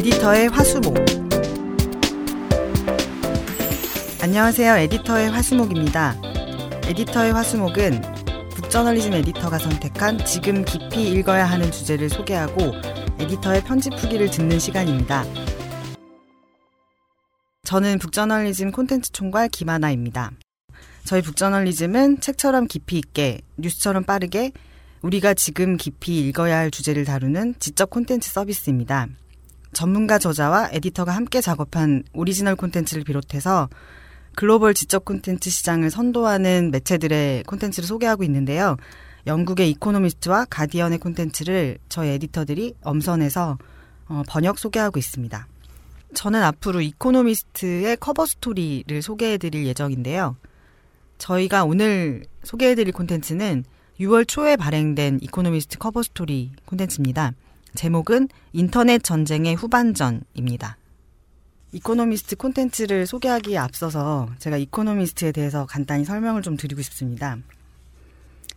에디터의 화수목. 안녕하세요. 에디터의 화수목입니다. 에디터의 화수목은 북저널리즘 에디터가 선택한 지금 깊이 읽어야 하는 주제를 소개하고 에디터의 편집 후기를 듣는 시간입니다. 저는 북저널리즘 콘텐츠 총괄 김하나입니다. 저희 북저널리즘은 책처럼 깊이 있게, 뉴스처럼 빠르게 우리가 지금 깊이 읽어야 할 주제를 다루는 지적 콘텐츠 서비스입니다. 전문가 저자와 에디터가 함께 작업한 오리지널 콘텐츠를 비롯해서 글로벌 지적 콘텐츠 시장을 선도하는 매체들의 콘텐츠를 소개하고 있는데요. 영국의 이코노미스트와 가디언의 콘텐츠를 저희 에디터들이 엄선해서 어, 번역 소개하고 있습니다. 저는 앞으로 이코노미스트의 커버 스토리를 소개해드릴 예정인데요. 저희가 오늘 소개해드릴 콘텐츠는 6월 초에 발행된 이코노미스트 커버 스토리 콘텐츠입니다. 제목은 인터넷 전쟁의 후반전입니다. 이코노미스트 콘텐츠를 소개하기에 앞서서 제가 이코노미스트에 대해서 간단히 설명을 좀 드리고 싶습니다.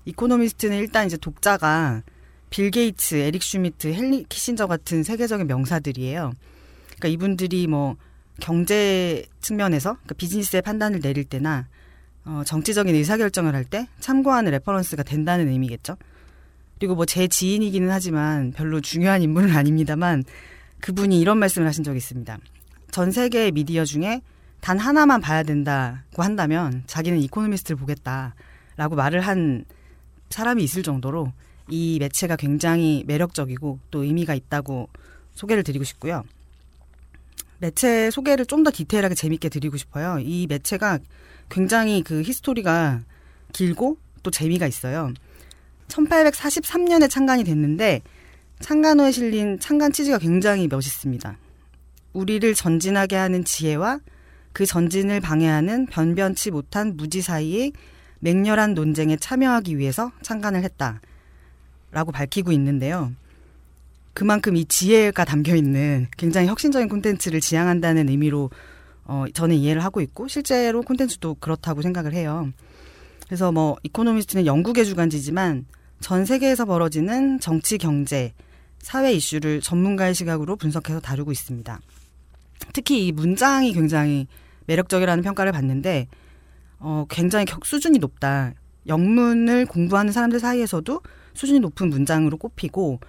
이코노미스트는 일단 이제 독자가 빌 게이츠, 에릭 슈미트, 헨리 키신저 같은 세계적인 명사들이에요. 그러니까 이분들이 뭐 경제 측면에서 그러니까 비즈니스의 판단을 내릴 때나 어, 정치적인 의사결정을 할 때 참고하는 reference가 된다는 의미겠죠. 그리고 뭐 제 지인이기는 하지만 별로 중요한 인물은 아닙니다만 그분이 이런 말씀을 하신 적이 있습니다. 전 세계의 미디어 중에 단 하나만 봐야 된다고 한다면 자기는 이코노미스트를 보겠다라고 말을 한 사람이 있을 정도로 이 매체가 굉장히 매력적이고 또 의미가 있다고 소개를 드리고 싶고요. 매체 소개를 좀 더 디테일하게 재밌게 드리고 싶어요. 이 매체가 굉장히 그 히스토리가 길고 또 재미가 있어요. 1843년에 창간이 됐는데 창간호에 실린 창간 치즈가 굉장히 멋있습니다. 우리를 전진하게 하는 지혜와 그 전진을 방해하는 변변치 못한 무지 사이의 맹렬한 논쟁에 참여하기 위해서 창간을 했다. 라고 밝히고 있는데요. 그만큼 이 지혜가 담겨 있는 굉장히 혁신적인 콘텐츠를 지향한다는 의미로 어, 저는 이해를 하고 있고 실제로 콘텐츠도 그렇다고 생각을 해요. 그래서 뭐 이코노미스트는 영국의 주간지지만 전 세계에서 벌어지는 정치, 경제, 사회 이슈를 전문가의 시각으로 분석해서 다루고 있습니다. 특히 이 문장이 굉장히 매력적이라는 평가를 받는데 어, 굉장히 수준이 높다. 영문을 공부하는 사람들 사이에서도 수준이 높은 문장으로 꼽히고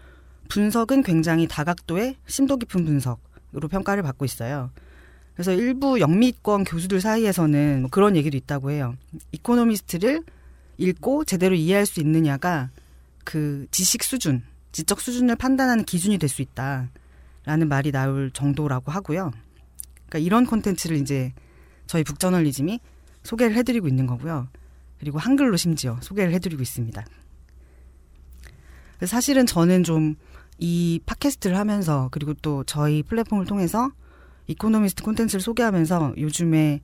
분석은 굉장히 다각도의 심도 깊은 분석으로 평가를 받고 있어요. 그래서 일부 영미권 교수들 사이에서는 뭐 그런 얘기도 있다고 해요. 이코노미스트를 읽고 제대로 이해할 수 있느냐가 그 지식 수준, 지적 수준을 판단하는 기준이 될 수 있다라는 말이 나올 정도라고 하고요. 그러니까 이런 콘텐츠를 이제 저희 북저널리즘이 소개를 해드리고 있는 거고요. 그리고 한글로 심지어 소개를 해드리고 있습니다. 사실은 저는 좀 이 팟캐스트를 하면서 그리고 또 저희 플랫폼을 통해서 이코노미스트 콘텐츠를 소개하면서 요즘에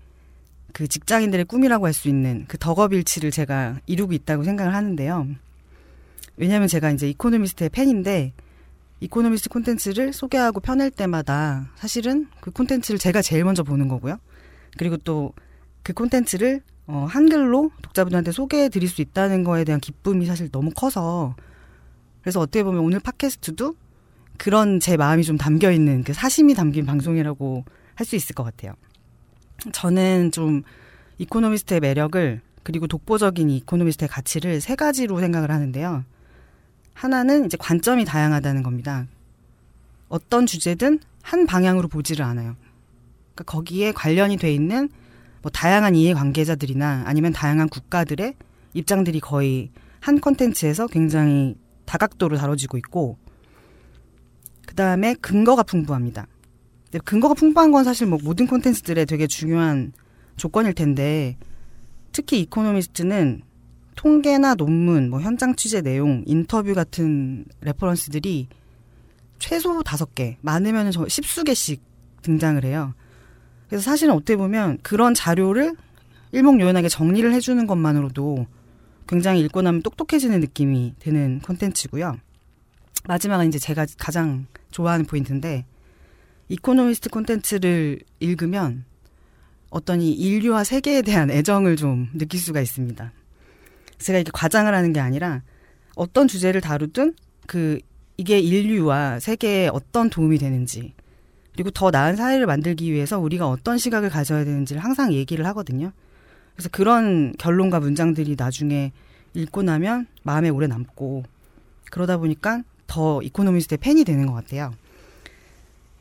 그 직장인들의 꿈이라고 할 수 있는 그 덕업일치를 제가 이루고 있다고 생각을 하는데요. 왜냐하면 제가 이제 이코노미스트의 팬인데 이코노미스트 콘텐츠를 소개하고 펴낼 때마다 사실은 그 콘텐츠를 제가 제일 먼저 보는 거고요. 그리고 또 그 콘텐츠를 어, 한글로 독자분들한테 소개해 드릴 수 있다는 거에 대한 기쁨이 사실 너무 커서 그래서 어떻게 보면 오늘 팟캐스트도 그런 제 마음이 좀 담겨 있는 그 사심이 담긴 방송이라고 할 수 있을 것 같아요. 저는 좀 이코노미스트의 매력을 그리고 독보적인 이코노미스트의 가치를 세 가지로 생각을 하는데요. 하나는 이제 관점이 다양하다는 겁니다. 어떤 주제든 한 방향으로 보지를 않아요. 그러니까 거기에 관련이 돼 있는 뭐 다양한 이해 관계자들이나 아니면 다양한 국가들의 입장들이 거의 한 컨텐츠에서 굉장히 다각도로 다뤄지고 있고 그 다음에 근거가 풍부합니다. 근거가 풍부한 건 사실 뭐 모든 콘텐츠들의 되게 중요한 조건일 텐데 특히 이코노미스트는 통계나 논문, 뭐 현장 취재 내용, 인터뷰 같은 reference들이 최소 다섯 개, 많으면 저 십수 개씩 등장을 해요. 그래서 사실은 어떻게 보면 그런 자료를 일목요연하게 정리를 해주는 것만으로도 굉장히 읽고 나면 똑똑해지는 느낌이 드는 콘텐츠고요. 마지막은 이제 제가 가장 좋아하는 포인트인데 이코노미스트 콘텐츠를 읽으면 어떤 이 인류와 세계에 대한 애정을 좀 느낄 수가 있습니다. 제가 이게 과장을 하는 게 아니라 어떤 주제를 다루든 그 이게 인류와 세계에 어떤 도움이 되는지 그리고 더 나은 사회를 만들기 위해서 우리가 어떤 시각을 가져야 되는지를 항상 얘기를 하거든요. 그래서 그런 결론과 문장들이 나중에 읽고 나면 마음에 오래 남고 그러다 보니까 더 이코노미스트의 팬이 되는 것 같아요.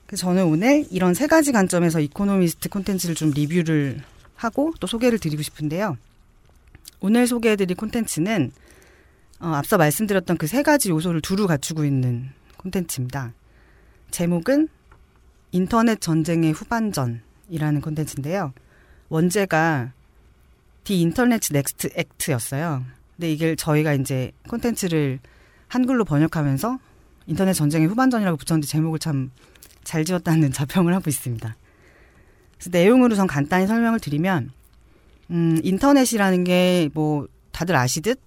그래서 저는 오늘 이런 세 가지 관점에서 이코노미스트 콘텐츠를 좀 리뷰를 하고 또 소개를 드리고 싶은데요. 오늘 소개해드릴 콘텐츠는 어, 앞서 말씀드렸던 그 세 가지 요소를 두루 갖추고 있는 콘텐츠입니다. 제목은 인터넷 전쟁의 후반전이라는 콘텐츠인데요. 원제가 The Internet's Next Act였어요. 근데 이게 저희가 이제 콘텐츠를 한글로 번역하면서 인터넷 전쟁의 후반전이라고 붙였는데 제목을 참 잘 지었다는 자평을 하고 있습니다. 그래서 내용으로 전 간단히 설명을 드리면 음, 인터넷이라는 게 뭐 다들 아시듯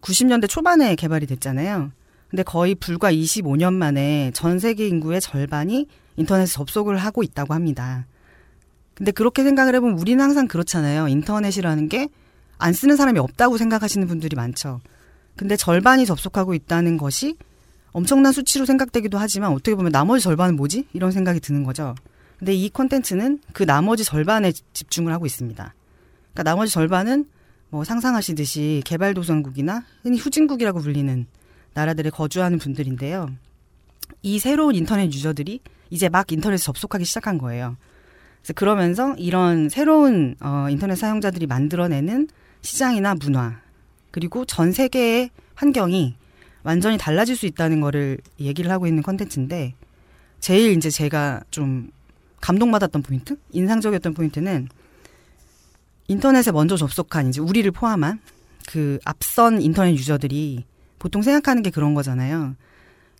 90년대 초반에 개발이 됐잖아요. 근데 거의 불과 25년 만에 전 세계 인구의 절반이 인터넷에 접속을 하고 있다고 합니다. 근데 그렇게 생각을 해보면 우리는 항상 그렇잖아요. 인터넷이라는 게 안 쓰는 사람이 없다고 생각하시는 분들이 많죠. 근데 절반이 접속하고 있다는 것이 엄청난 수치로 생각되기도 하지만 어떻게 보면 나머지 절반은 뭐지? 이런 생각이 드는 거죠. 근데 이 콘텐츠는 그 나머지 절반에 집중을 하고 있습니다. 그러니까 나머지 절반은 뭐 상상하시듯이 개발도상국이나 흔히 후진국이라고 불리는 나라들에 거주하는 분들인데요. 이 새로운 인터넷 유저들이 이제 막 인터넷에 접속하기 시작한 거예요. 그래서 그러면서 이런 새로운 어, 인터넷 사용자들이 만들어내는 시장이나 문화 그리고 전 세계의 환경이 완전히 달라질 수 있다는 거를 얘기를 하고 있는 컨텐츠인데 제일 이제 제가 좀 감동받았던 포인트, 인상적이었던 포인트는 인터넷에 먼저 접속한 이제 우리를 포함한 그 앞선 인터넷 유저들이 보통 생각하는 게 그런 거잖아요.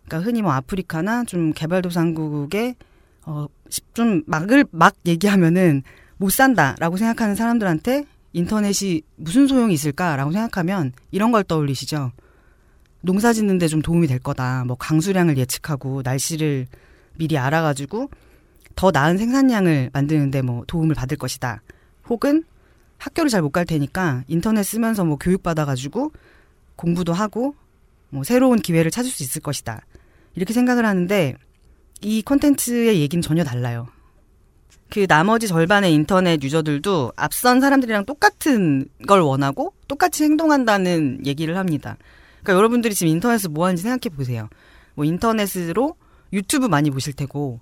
그러니까 흔히 뭐 아프리카나 좀 개발도상국에 어좀 막을 막 얘기하면은 못 산다라고 생각하는 사람들한테 인터넷이 무슨 소용이 있을까라고 생각하면 이런 걸 떠올리시죠. 농사 짓는데 좀 도움이 될 거다. 뭐 강수량을 예측하고 날씨를 미리 알아가지고 더 나은 생산량을 만드는데 뭐 도움을 받을 것이다. 혹은 학교를 잘 못 갈 테니까 인터넷 쓰면서 뭐 교육 받아가지고 공부도 하고 뭐 새로운 기회를 찾을 수 있을 것이다. 이렇게 생각을 하는데 이 콘텐츠의 얘기는 전혀 달라요. 그 나머지 절반의 인터넷 유저들도 앞선 사람들이랑 똑같은 걸 원하고 똑같이 행동한다는 얘기를 합니다. 그러니까 여러분들이 지금 인터넷을 뭐 하는지 생각해 보세요. 뭐 인터넷으로 유튜브 많이 보실 테고,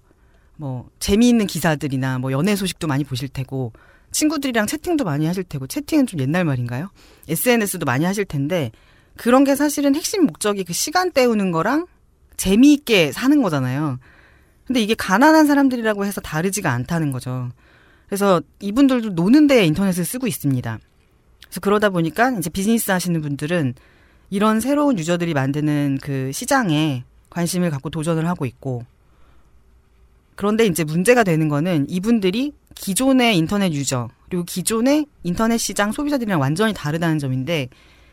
뭐 재미있는 기사들이나 뭐 연애 소식도 많이 보실 테고, 친구들이랑 채팅도 많이 하실 테고, 채팅은 좀 옛날 말인가요? SNS도 많이 하실 텐데, 그런 게 사실은 핵심 목적이 그 시간 때우는 거랑 재미있게 사는 거잖아요. 근데 이게 가난한 사람들이라고 해서 다르지가 않다는 거죠. 그래서 이분들도 노는데 인터넷을 쓰고 있습니다. 그래서 그러다 보니까 이제 비즈니스 하시는 분들은 이런 새로운 유저들이 만드는 그 시장에 관심을 갖고 도전을 하고 있고 그런데 이제 문제가 되는 거는 이분들이 기존의 인터넷 유저 그리고 기존의 인터넷 시장 소비자들이랑 완전히 다르다는 점인데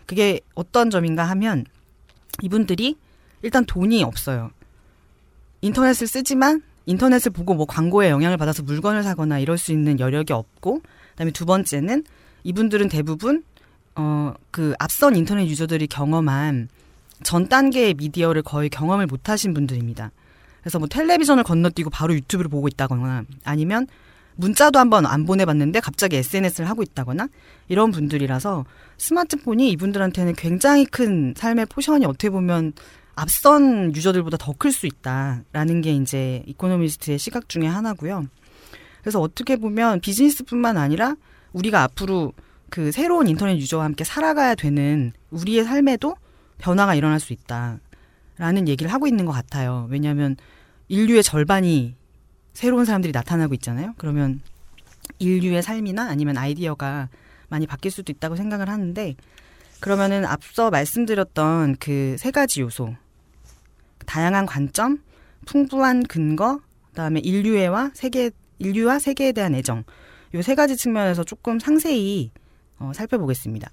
그게 어떤 점인가 하면 이분들이 일단 돈이 없어요. 인터넷을 쓰지만 인터넷을 보고 뭐 광고에 영향을 받아서 물건을 사거나 이럴 수 있는 여력이 없고 그다음에 두 번째는 이분들은 대부분 어 그 앞선 인터넷 유저들이 경험한 전 단계의 미디어를 거의 경험을 못 하신 분들입니다. 그래서 뭐 텔레비전을 건너뛰고 바로 유튜브를 보고 있다거나 아니면 문자도 한번 안 보내봤는데 갑자기 SNS를 하고 있다거나 이런 분들이라서 스마트폰이 이분들한테는 굉장히 큰 삶의 포션이 어떻게 보면 앞선 유저들보다 더 클 수 있다라는 게 이제 이코노미스트의 시각 중에 하나고요. 그래서 어떻게 보면 비즈니스뿐만 아니라 우리가 앞으로 그 새로운 인터넷 유저와 함께 살아가야 되는 우리의 삶에도 변화가 일어날 수 있다라는 얘기를 하고 있는 것 같아요. 왜냐하면 인류의 절반이 새로운 사람들이 나타나고 있잖아요. 그러면 인류의 삶이나 아니면 아이디어가 많이 바뀔 수도 있다고 생각을 하는데 그러면은 앞서 말씀드렸던 그 세 가지 요소 다양한 관점, 풍부한 근거, 그다음에 인류애와 세계 인류와 세계에 대한 애정 요 세 가지 측면에서 조금 상세히 어, 살펴보겠습니다.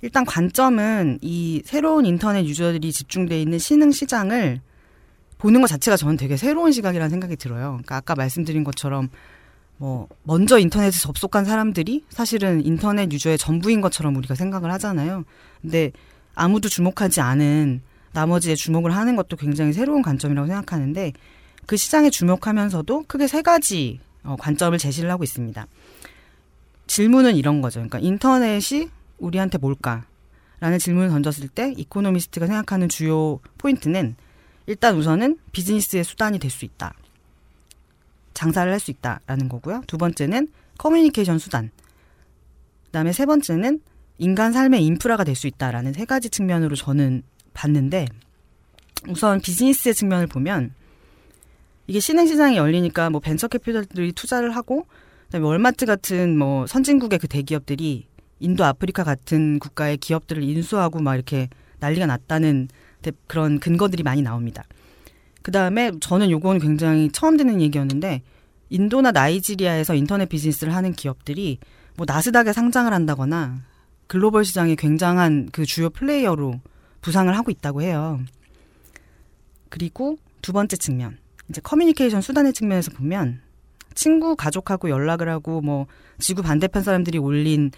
일단 관점은 이 새로운 인터넷 유저들이 집중돼 있는 신흥 시장을 보는 것 자체가 저는 되게 새로운 시각이라는 생각이 들어요. 그러니까 아까 말씀드린 것처럼 뭐 먼저 인터넷에 접속한 사람들이 사실은 인터넷 유저의 전부인 것처럼 우리가 생각을 하잖아요. 근데 아무도 주목하지 않은 나머지에 주목을 하는 것도 굉장히 새로운 관점이라고 생각하는데 그 시장에 주목하면서도 크게 세 가지 어, 관점을 제시를 하고 있습니다. 질문은 이런 거죠. 그러니까 인터넷이 우리한테 뭘까? 라는 질문을 던졌을 때 이코노미스트가 생각하는 주요 포인트는 일단 우선은 비즈니스의 수단이 될 수 있다. 장사를 할 수 있다라는 거고요. 두 번째는 커뮤니케이션 수단. 그다음에 세 번째는 인간 삶의 인프라가 될 수 있다라는 세 가지 측면으로 저는 봤는데 우선 비즈니스의 측면을 보면 이게 신흥 시장이 열리니까 뭐 벤처 캐피털들이 투자를 하고 그다음에 월마트 같은 뭐 선진국의 그 대기업들이 인도, 아프리카 같은 국가의 기업들을 인수하고 막 이렇게 난리가 났다는 그런 근거들이 많이 나옵니다. 그 다음에 저는 요건 굉장히 처음 듣는 얘기였는데 인도나 나이지리아에서 인터넷 비즈니스를 하는 기업들이 뭐 나스닥에 상장을 한다거나 글로벌 시장의 굉장한 그 주요 플레이어로 부상을 하고 있다고 해요. 그리고 두 번째 측면, 이제 커뮤니케이션 수단의 측면에서 보면 친구, 가족하고 연락을 하고 뭐 지구 반대편 사람들이 올린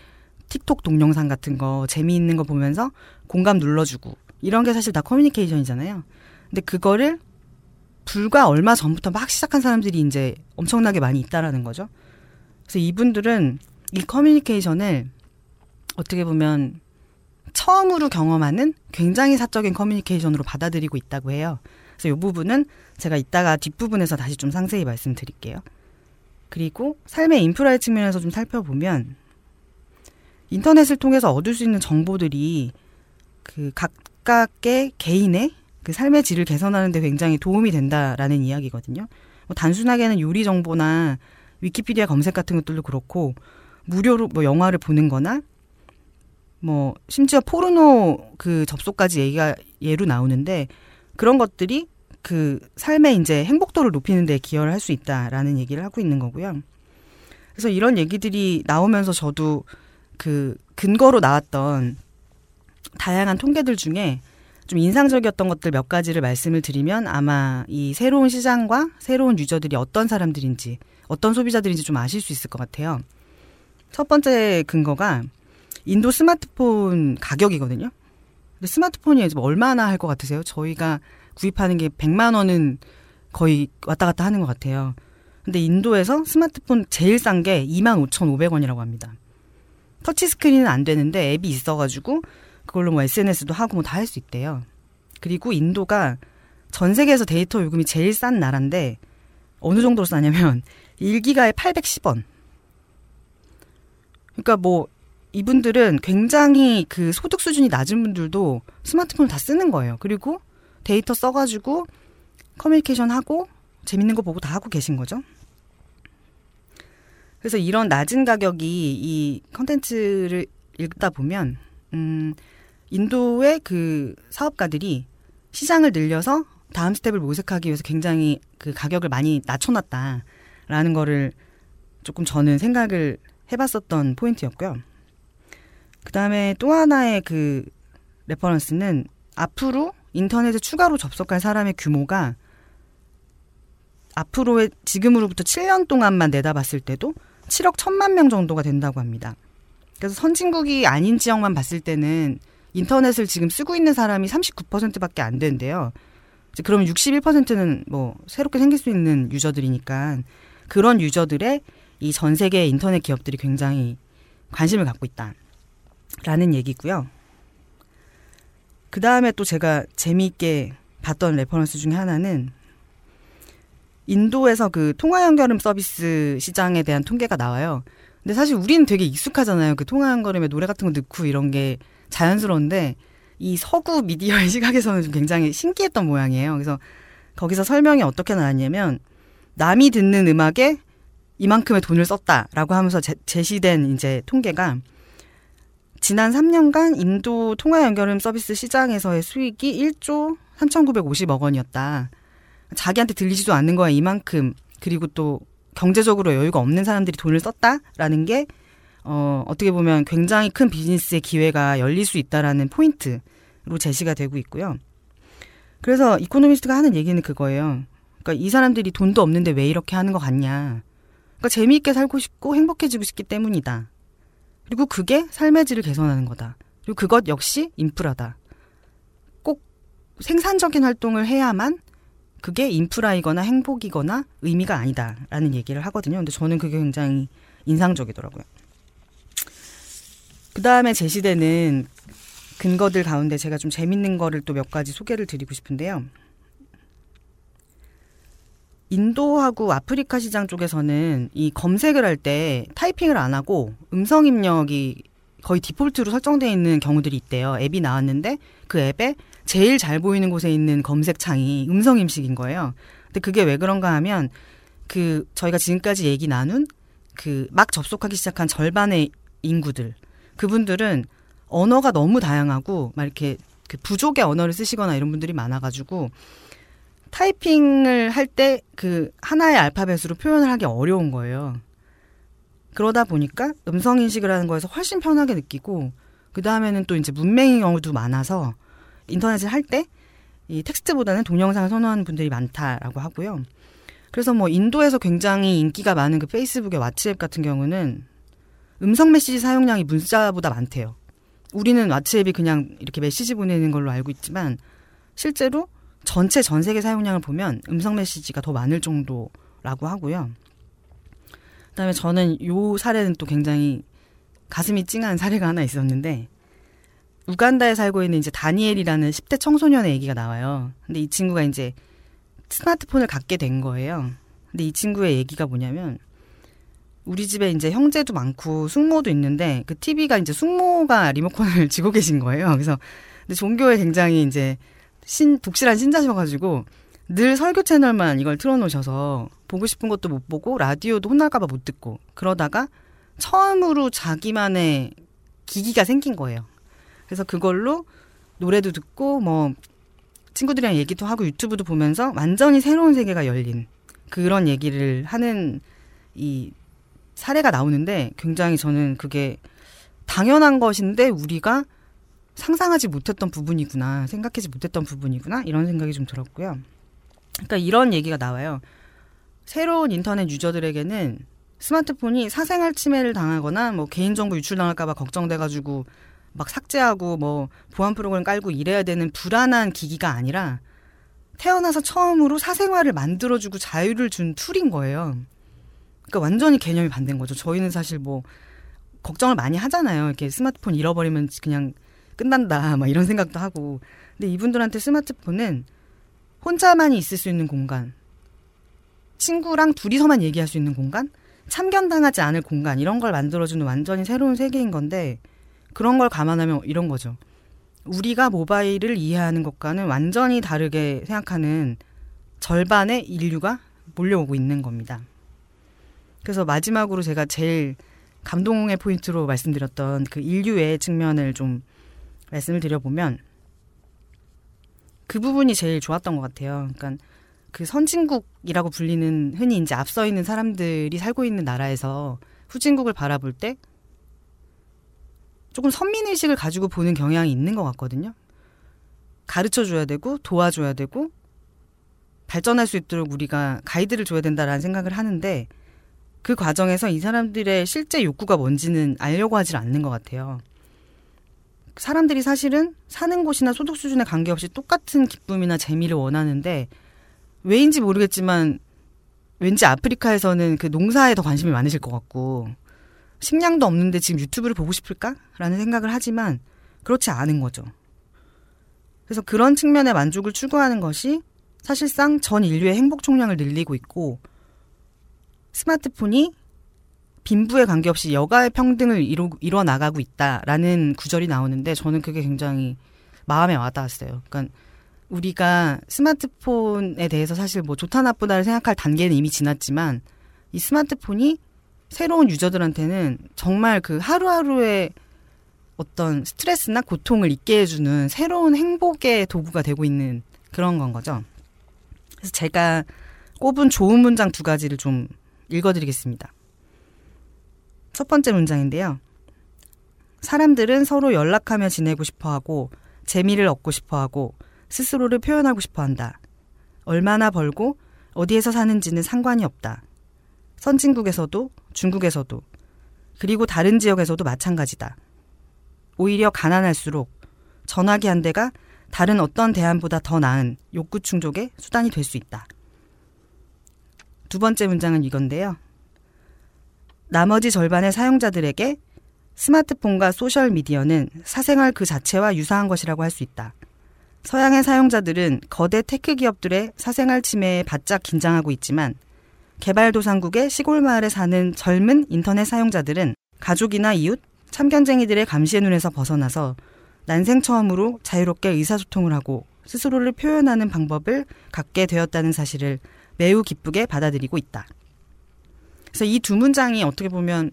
틱톡 동영상 같은 거 재미있는 거 보면서 공감 눌러주고 이런 게 사실 다 커뮤니케이션이잖아요. 근데 그거를 불과 얼마 전부터 막 시작한 사람들이 이제 엄청나게 많이 있다라는 거죠. 그래서 이분들은 이 커뮤니케이션을 어떻게 보면 처음으로 경험하는 굉장히 사적인 커뮤니케이션으로 받아들이고 있다고 해요. 그래서 이 부분은 제가 이따가 뒷부분에서 다시 좀 상세히 말씀드릴게요. 그리고 삶의 인프라의 측면에서 좀 살펴보면 인터넷을 통해서 얻을 수 있는 정보들이 그 각 각의 개인의 그 삶의 질을 개선하는 데 굉장히 도움이 된다라는 이야기거든요. 뭐 단순하게는 요리 정보나 위키피디아 검색 같은 것들도 그렇고 무료로 뭐 영화를 보는 거나 뭐 심지어 포르노 그 접속까지 얘기가 예로 나오는데 그런 것들이 그 삶의 이제 행복도를 높이는 데 기여를 할 수 있다라는 얘기를 하고 있는 거고요. 그래서 이런 얘기들이 나오면서 저도 그 근거로 나왔던 다양한 통계들 중에 좀 인상적이었던 것들 몇 가지를 말씀을 드리면 아마 이 새로운 시장과 새로운 유저들이 어떤 사람들인지 어떤 소비자들인지 좀 아실 수 있을 것 같아요. 첫 번째 근거가 인도 스마트폰 가격이거든요. 근데 스마트폰이 지금 얼마나 할 것 같으세요? 저희가 구입하는 게 100만 원은 거의 왔다 갔다 하는 것 같아요. 근데 인도에서 스마트폰 제일 싼 게 25,500원이라고 합니다. 터치스크린은 안 되는데 앱이 있어가지고 그걸로 뭐 SNS도 하고 뭐 다 할 수 있대요. 그리고 인도가 전 세계에서 데이터 요금이 제일 싼 나라인데 어느 정도로 싸냐면 1기가에 810원. 그러니까 뭐 이분들은 굉장히 그 소득 수준이 낮은 분들도 스마트폰을 다 쓰는 거예요. 그리고 데이터 써가지고 커뮤니케이션 하고 재밌는 거 보고 다 하고 계신 거죠. 그래서 이런 낮은 가격이 이 컨텐츠를 읽다 보면 음 인도의 그 사업가들이 시장을 늘려서 다음 스텝을 모색하기 위해서 굉장히 그 가격을 많이 낮춰놨다라는 거를 조금 저는 생각을 해봤었던 포인트였고요. 그 다음에 또 하나의 그 reference는 앞으로 인터넷에 추가로 접속할 사람의 규모가 앞으로의 지금으로부터 7년 동안만 내다봤을 때도 7억 1천만 명 정도가 된다고 합니다. 그래서 선진국이 아닌 지역만 봤을 때는 인터넷을 지금 쓰고 있는 사람이 39%밖에 안 된대요. 그러면 61%는 뭐 새롭게 생길 수 있는 유저들이니까 그런 유저들의 이 전 세계 인터넷 기업들이 굉장히 관심을 갖고 있다라는 얘기고요. 그 다음에 또 제가 재미있게 봤던 reference 중에 하나는 인도에서 그 통화 연결음 서비스 시장에 대한 통계가 나와요. 근데 사실 우리는 되게 익숙하잖아요. 그 통화 연결음에 노래 같은 거 넣고 이런 게 자연스러운데 이 서구 미디어의 시각에서는 좀 굉장히 신기했던 모양이에요. 그래서 거기서 설명이 어떻게 나왔냐면 남이 듣는 음악에 이만큼의 돈을 썼다라고 하면서 제, 제시된 이제 통계가 지난 3년간 인도 통화 연결음 서비스 시장에서의 수익이 1조 3,950억 원이었다. 자기한테 들리지도 않는 거야 이만큼 그리고 또 경제적으로 여유가 없는 사람들이 돈을 썼다라는 게 어, 어떻게 보면 굉장히 큰 비즈니스의 기회가 열릴 수 있다라는 포인트로 제시가 되고 있고요. 그래서 이코노미스트가 하는 얘기는 그거예요. 그러니까 이 사람들이 돈도 없는데 왜 이렇게 하는 것 같냐. 그러니까 재미있게 살고 싶고 행복해지고 싶기 때문이다. 그리고 그게 삶의 질을 개선하는 거다. 그리고 그것 역시 인프라다. 꼭 생산적인 활동을 해야만 그게 인프라이거나 행복이거나 의미가 아니다라는 얘기를 하거든요. 근데 저는 그게 굉장히 인상적이더라고요. 그 다음에 제시되는 근거들 가운데 제가 좀 재밌는 거를 또 몇 가지 소개를 드리고 싶은데요. 인도하고 아프리카 시장 쪽에서는 이 검색을 할 때 타이핑을 안 하고 음성 입력이 거의 디폴트로 설정되어 있는 경우들이 있대요. 앱이 나왔는데 그 앱에 제일 잘 보이는 곳에 있는 검색창이 음성 임식인 거예요. 근데 그게 왜 그런가 하면 그 저희가 지금까지 얘기 나눈 그 막 접속하기 시작한 절반의 인구들 그분들은 언어가 너무 다양하고 막 이렇게 그 부족의 언어를 쓰시거나 이런 분들이 많아가지고 타이핑을 할 때 그 하나의 알파벳으로 표현을 하기 어려운 거예요. 그러다 보니까 음성 인식을 하는 거에서 훨씬 편하게 느끼고 그 다음에는 또 이제 문맹의 경우도 많아서 인터넷을 할 때 이 텍스트보다는 동영상을 선호하는 분들이 많다라고 하고요. 그래서 뭐 인도에서 굉장히 인기가 많은 그 페이스북의 왓츠앱 같은 경우는 음성 메시지 사용량이 문자보다 많대요. 우리는 왓츠앱이 그냥 이렇게 메시지 보내는 걸로 알고 있지만 실제로 전체 전 세계 사용량을 보면 음성 메시지가 더 많을 정도라고 하고요. 그다음에 저는 요 사례는 또 굉장히 가슴이 찡한 사례가 하나 있었는데 우간다에 살고 있는 이제 다니엘이라는 10대 청소년의 얘기가 나와요. 근데 이 친구가 이제 스마트폰을 갖게 된 거예요. 근데 이 친구의 얘기가 뭐냐면 우리 집에 이제 형제도 많고 숙모도 있는데 그 TV가 이제 숙모가 리모컨을 쥐고 계신 거예요. 그래서 근데 종교에 굉장히 이제 신 독실한 신자셔가지고 늘 설교 채널만 이걸 틀어놓으셔서 보고 싶은 것도 못 보고 라디오도 혼날까봐 못 듣고 그러다가 처음으로 자기만의 기기가 생긴 거예요. 그래서 그걸로 노래도 듣고 뭐 친구들이랑 얘기도 하고 유튜브도 보면서 완전히 새로운 세계가 열린 그런 얘기를 하는 이 사례가 나오는데 굉장히 저는 그게 당연한 것인데 우리가 상상하지 못했던 부분이구나 생각하지 못했던 부분이구나 이런 생각이 좀 들었고요. 그러니까 이런 얘기가 나와요. 새로운 인터넷 유저들에게는 스마트폰이 사생활 침해를 당하거나 뭐 개인정보 유출당할까봐 걱정돼가지고 막 삭제하고 뭐 보안 프로그램 깔고 이래야 되는 불안한 기기가 아니라 태어나서 처음으로 사생활을 만들어주고 자유를 준 툴인 거예요. 그러니까 완전히 개념이 반대인 거죠. 저희는 사실 뭐 걱정을 많이 하잖아요. 이렇게 스마트폰 잃어버리면 그냥 끝난다. 막 이런 생각도 하고. 근데 이분들한테 스마트폰은 혼자만이 있을 수 있는 공간, 친구랑 둘이서만 얘기할 수 있는 공간, 참견당하지 않을 공간 이런 걸 만들어주는 완전히 새로운 세계인 건데 그런 걸 감안하면 이런 거죠. 우리가 모바일을 이해하는 것과는 완전히 다르게 생각하는 절반의 인류가 몰려오고 있는 겁니다. 그래서 마지막으로 제가 제일 감동의 포인트로 말씀드렸던 그 인류의 측면을 좀 말씀을 드려보면 그 부분이 제일 좋았던 것 같아요. 그러니까 그 선진국이라고 불리는 흔히 이제 앞서 있는 사람들이 살고 있는 나라에서 후진국을 바라볼 때 조금 선민의식을 가지고 보는 경향이 있는 것 같거든요. 가르쳐 줘야 되고 도와줘야 되고 발전할 수 있도록 우리가 가이드를 줘야 된다라는 생각을 하는데 그 과정에서 이 사람들의 실제 욕구가 뭔지는 알려고 하질 않는 것 같아요. 사람들이 사실은 사는 곳이나 소득 수준에 관계없이 똑같은 기쁨이나 재미를 원하는데 왜인지 모르겠지만 왠지 아프리카에서는 그 농사에 더 관심이 많으실 것 같고 식량도 없는데 지금 유튜브를 보고 싶을까 라는 생각을 하지만 그렇지 않은 거죠. 그래서 그런 측면의 만족을 추구하는 것이 사실상 전 인류의 행복 총량을 늘리고 있고 스마트폰이 빈부에 관계없이 여가의 평등을 이루, 이뤄 나가고 있다라는 구절이 나오는데 저는 그게 굉장히 마음에 와닿았어요. 그러니까 우리가 스마트폰에 대해서 사실 뭐 좋다 나쁘다를 생각할 단계는 이미 지났지만 이 스마트폰이 새로운 유저들한테는 정말 그 하루하루의 어떤 스트레스나 고통을 잊게 해주는 새로운 행복의 도구가 되고 있는 그런 건 거죠. 그래서 제가 꼽은 좋은 문장 두 가지를 좀 읽어드리겠습니다. 첫 번째 문장인데요. 사람들은 서로 연락하며 지내고 싶어 하고, 재미를 얻고 싶어 하고, 스스로를 표현하고 싶어 한다. 얼마나 벌고, 어디에서 사는지는 상관이 없다. 선진국에서도, 중국에서도, 그리고 다른 지역에서도 마찬가지다. 오히려 가난할수록 전화기 한 대가 다른 어떤 대안보다 더 나은 욕구 충족의 수단이 될 수 있다. 두 번째 문장은 이건데요. 나머지 절반의 사용자들에게 스마트폰과 소셜미디어는 사생활 그 자체와 유사한 것이라고 할 수 있다. 서양의 사용자들은 거대 tech 기업들의 사생활 침해에 바짝 긴장하고 있지만 개발도상국의 시골 마을에 사는 젊은 인터넷 사용자들은 가족이나 이웃, 참견쟁이들의 감시의 눈에서 벗어나서 난생 처음으로 자유롭게 의사소통을 하고 스스로를 표현하는 방법을 갖게 되었다는 사실을 매우 기쁘게 받아들이고 있다. 그래서 이 두 문장이 어떻게 보면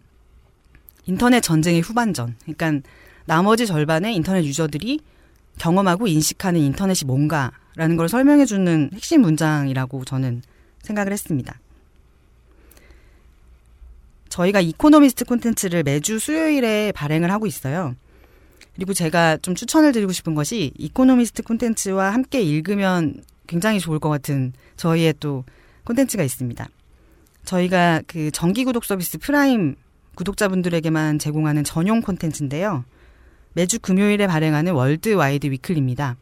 인터넷 전쟁의 후반전, 그러니까 나머지 절반의 인터넷 user들이 경험하고 인식하는 인터넷이 뭔가라는 걸 설명해 주는 핵심 문장이라고 저는 생각을 했습니다. 저희가 이코노미스트 콘텐츠를 매주 수요일에 발행을 하고 있어요. 그리고 제가 좀 추천을 드리고 싶은 것이 이코노미스트 콘텐츠와 함께 읽으면 굉장히 좋을 것 같은 저희의 또 콘텐츠가 있습니다. 저희가 그 정기 구독 서비스 prime 구독자분들에게만 제공하는 전용 콘텐츠인데요. 매주 금요일에 발행하는 World Wide Weekly입니다.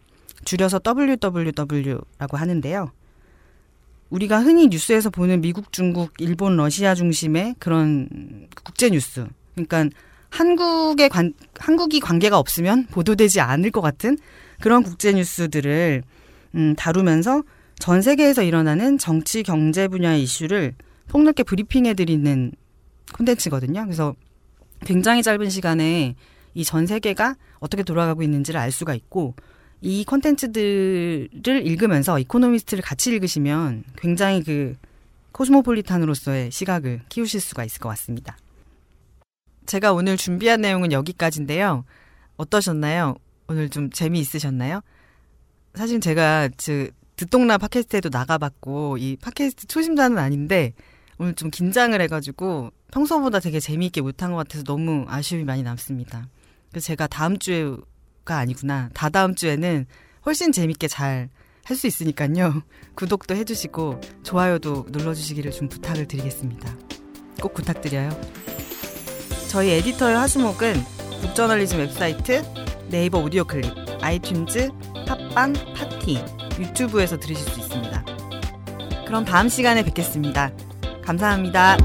줄여서 WWW라고 하는데요. 우리가 흔히 뉴스에서 보는 미국, 중국, 일본, 러시아 중심의 그런 국제 뉴스. 그러니까 한국의 관, 한국이 관계가 없으면 보도되지 않을 것 같은 그런 국제 뉴스들을 음, 다루면서 전 세계에서 일어나는 정치, 경제 분야의 이슈를 폭넓게 브리핑해 드리는 콘텐츠거든요. 그래서 굉장히 짧은 시간에 이 전 세계가 어떻게 돌아가고 있는지를 알 수가 있고 이 콘텐츠들을 읽으면서 이코노미스트를 같이 읽으시면 굉장히 그 코스모폴리탄으로서의 시각을 키우실 수가 있을 것 같습니다. 제가 오늘 준비한 내용은 여기까지인데요. 어떠셨나요? 오늘 좀 재미있으셨나요? 사실 제가 그 듣동나 팟캐스트에도 나가봤고 이 팟캐스트 초심자는 아닌데 오늘 좀 긴장을 해가지고 평소보다 되게 재미있게 못한 것 같아서 너무 아쉬움이 많이 남습니다. 그래서 제가 다음 주에 가 아니구나. 다다음 주에는 훨씬 재밌게 잘 할 수 있으니까요. 구독도 해주시고 좋아요도 눌러주시기를 좀 부탁을 드리겠습니다. 꼭 부탁드려요. 저희 에디터의 화수목은 북저널리즘 웹사이트, 네이버 오디오 클립, 아이튠즈, 팟빵, 팟티, 유튜브에서 들으실 수 있습니다. 그럼 다음 시간에 뵙겠습니다. 감사합니다.